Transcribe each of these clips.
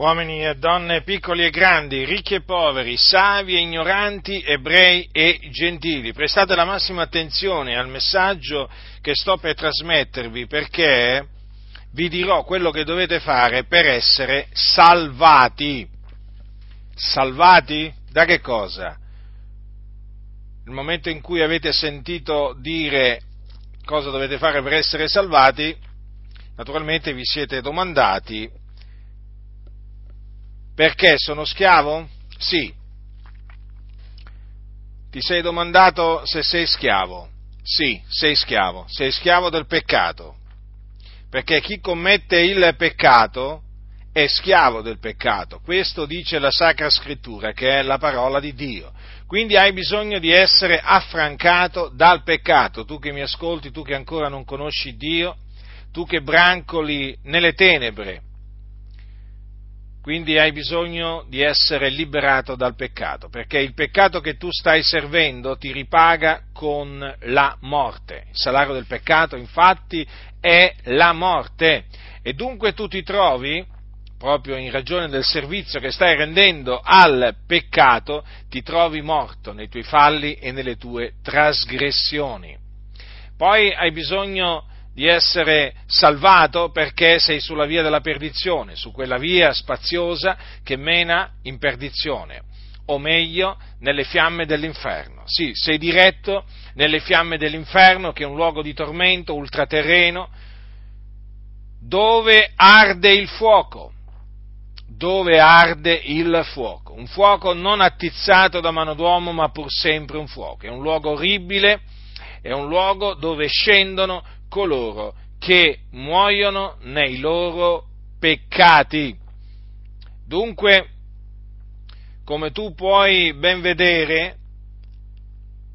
uomini e donne, piccoli e grandi, ricchi e poveri, savi e ignoranti, ebrei e gentili. Prestate la massima attenzione al messaggio che sto per trasmettervi perché vi dirò quello che dovete fare per essere salvati. Salvati? Da che cosa? Nel momento in cui avete sentito dire cosa dovete fare per essere salvati, naturalmente vi siete domandati perché sono schiavo? Sì. Ti sei domandato se sei schiavo? Sì, sei schiavo. Sei schiavo del peccato. Perché chi commette il peccato è schiavo del peccato. Questo dice la Sacra Scrittura, che è la parola di Dio. Quindi hai bisogno di essere affrancato dal peccato. Tu che mi ascolti, tu che ancora non conosci Dio, tu che brancoli nelle tenebre, quindi hai bisogno di essere liberato dal peccato, perché il peccato che tu stai servendo ti ripaga con la morte. Il salario del peccato, infatti, è la morte. E dunque tu ti trovi, proprio in ragione del servizio che stai rendendo al peccato, ti trovi morto nei tuoi falli e nelle tue trasgressioni. Poi hai bisogno di essere salvato perché sei sulla via della perdizione, su quella via spaziosa che mena in perdizione, o meglio nelle fiamme dell'inferno. Sì, sei diretto nelle fiamme dell'inferno, che è un luogo di tormento ultraterreno, dove arde il fuoco, dove arde il fuoco, un fuoco non attizzato da mano d'uomo, ma pur sempre un fuoco, è un luogo orribile, è un luogo dove scendono coloro che muoiono nei loro peccati. Dunque, come tu puoi ben vedere,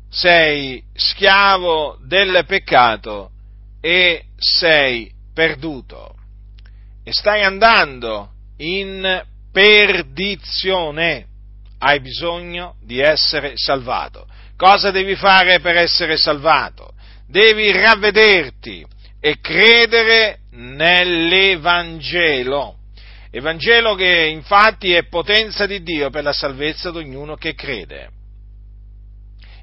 sei schiavo del peccato e sei perduto e stai andando in perdizione. Hai bisogno di essere salvato. Cosa devi fare per essere salvato? Devi ravvederti e credere nell'Evangelo. Evangelo che infatti è potenza di Dio per la salvezza di ognuno che crede.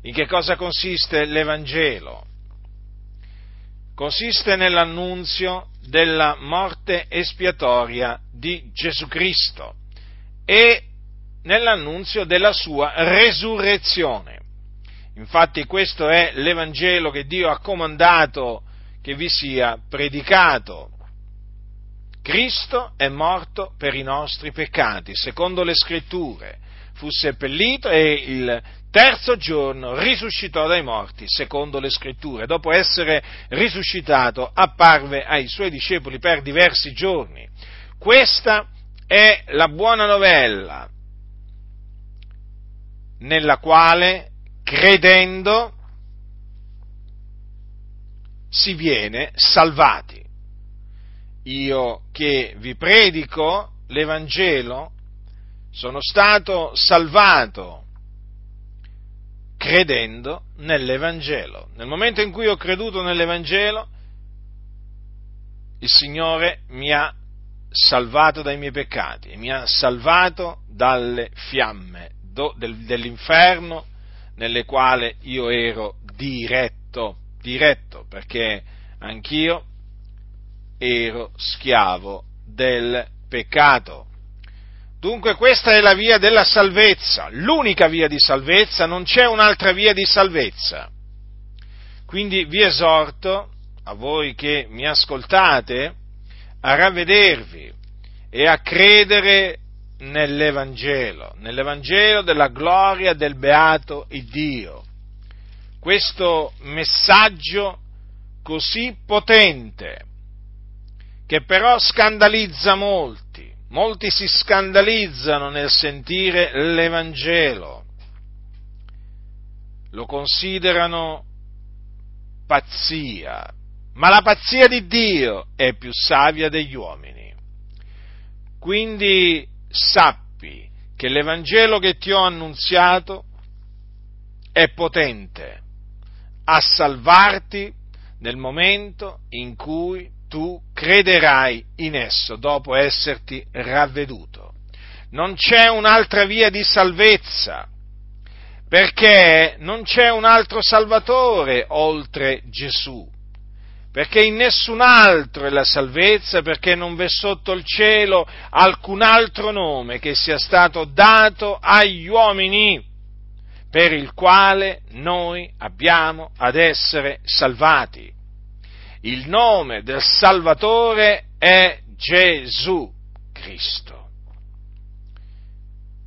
In che cosa consiste l'Evangelo? Consiste nell'annunzio della morte espiatoria di Gesù Cristo e nell'annunzio della sua resurrezione. Infatti questo è l'Evangelo che Dio ha comandato che vi sia predicato. Cristo è morto per i nostri peccati, secondo le scritture, fu seppellito e il terzo giorno risuscitò dai morti, secondo le scritture. Dopo essere risuscitato apparve ai suoi discepoli per diversi giorni. Questa è la buona novella nella quale credendo si viene salvati. Io che vi predico l'Evangelo sono stato salvato credendo nell'Evangelo. Nel momento in cui ho creduto nell'Evangelo, il Signore mi ha salvato dai miei peccati, mi ha salvato dalle fiamme dell'inferno nelle quali io ero diretto, diretto perché anch'io ero schiavo del peccato. Dunque questa è la via della salvezza, l'unica via di salvezza, non c'è un'altra via di salvezza. Quindi vi esorto, a voi che mi ascoltate, a ravvedervi e a credere nell'Evangelo, nell'Evangelo della gloria del beato Dio. Questo messaggio così potente, che però scandalizza molti, molti si scandalizzano nel sentire l'Evangelo, lo considerano pazzia, ma la pazzia di Dio è più savia degli uomini. Quindi sappi che l'Evangelo che ti ho annunziato è potente a salvarti nel momento in cui tu crederai in esso dopo esserti ravveduto. non c'è un'altra via di salvezza, perché non c'è un altro Salvatore oltre Gesù, perché in nessun altro è la salvezza, perché non v'è sotto il cielo alcun altro nome che sia stato dato agli uomini per il quale noi abbiamo ad essere salvati. Il nome del Salvatore è Gesù Cristo.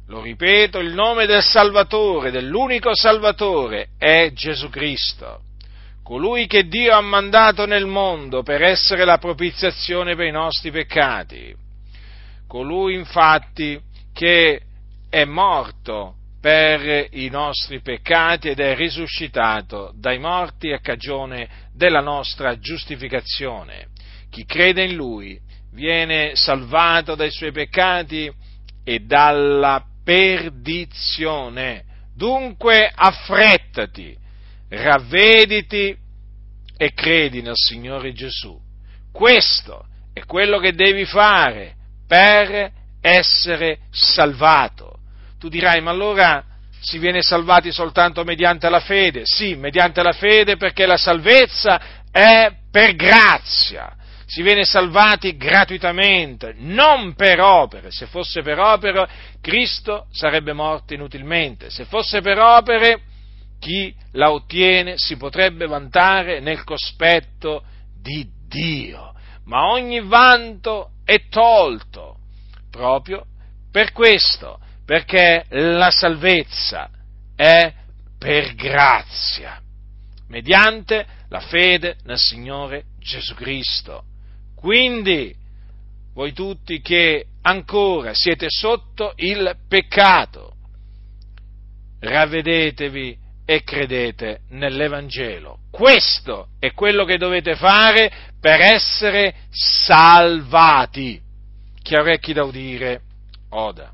Lo ripeto, il nome del Salvatore, dell'unico Salvatore, è Gesù Cristo, colui che Dio ha mandato nel mondo per essere la propiziazione per i nostri peccati, colui infatti che è morto per i nostri peccati ed è risuscitato dai morti a cagione della nostra giustificazione. Chi crede in Lui viene salvato dai suoi peccati e dalla perdizione. Dunque affrettati, ravvediti e credi nel Signore Gesù. Questo è quello che devi fare per essere salvato. Tu dirai, ma allora si viene salvati soltanto mediante la fede? Sì, mediante la fede perché la salvezza è per grazia si viene salvati gratuitamente, non per opere. Se fosse per opere, Cristo sarebbe morto inutilmente. Se fosse per opere, chi la ottiene si potrebbe vantare nel cospetto di Dio. Ma ogni vanto è tolto proprio per questo, perché la salvezza è per grazia, mediante la fede nel Signore Gesù Cristo. Quindi, voi tutti che ancora siete sotto il peccato, ravvedetevi e credete nell'Evangelo. Questo è quello che dovete fare per essere salvati. Chi ha orecchi da udire, oda.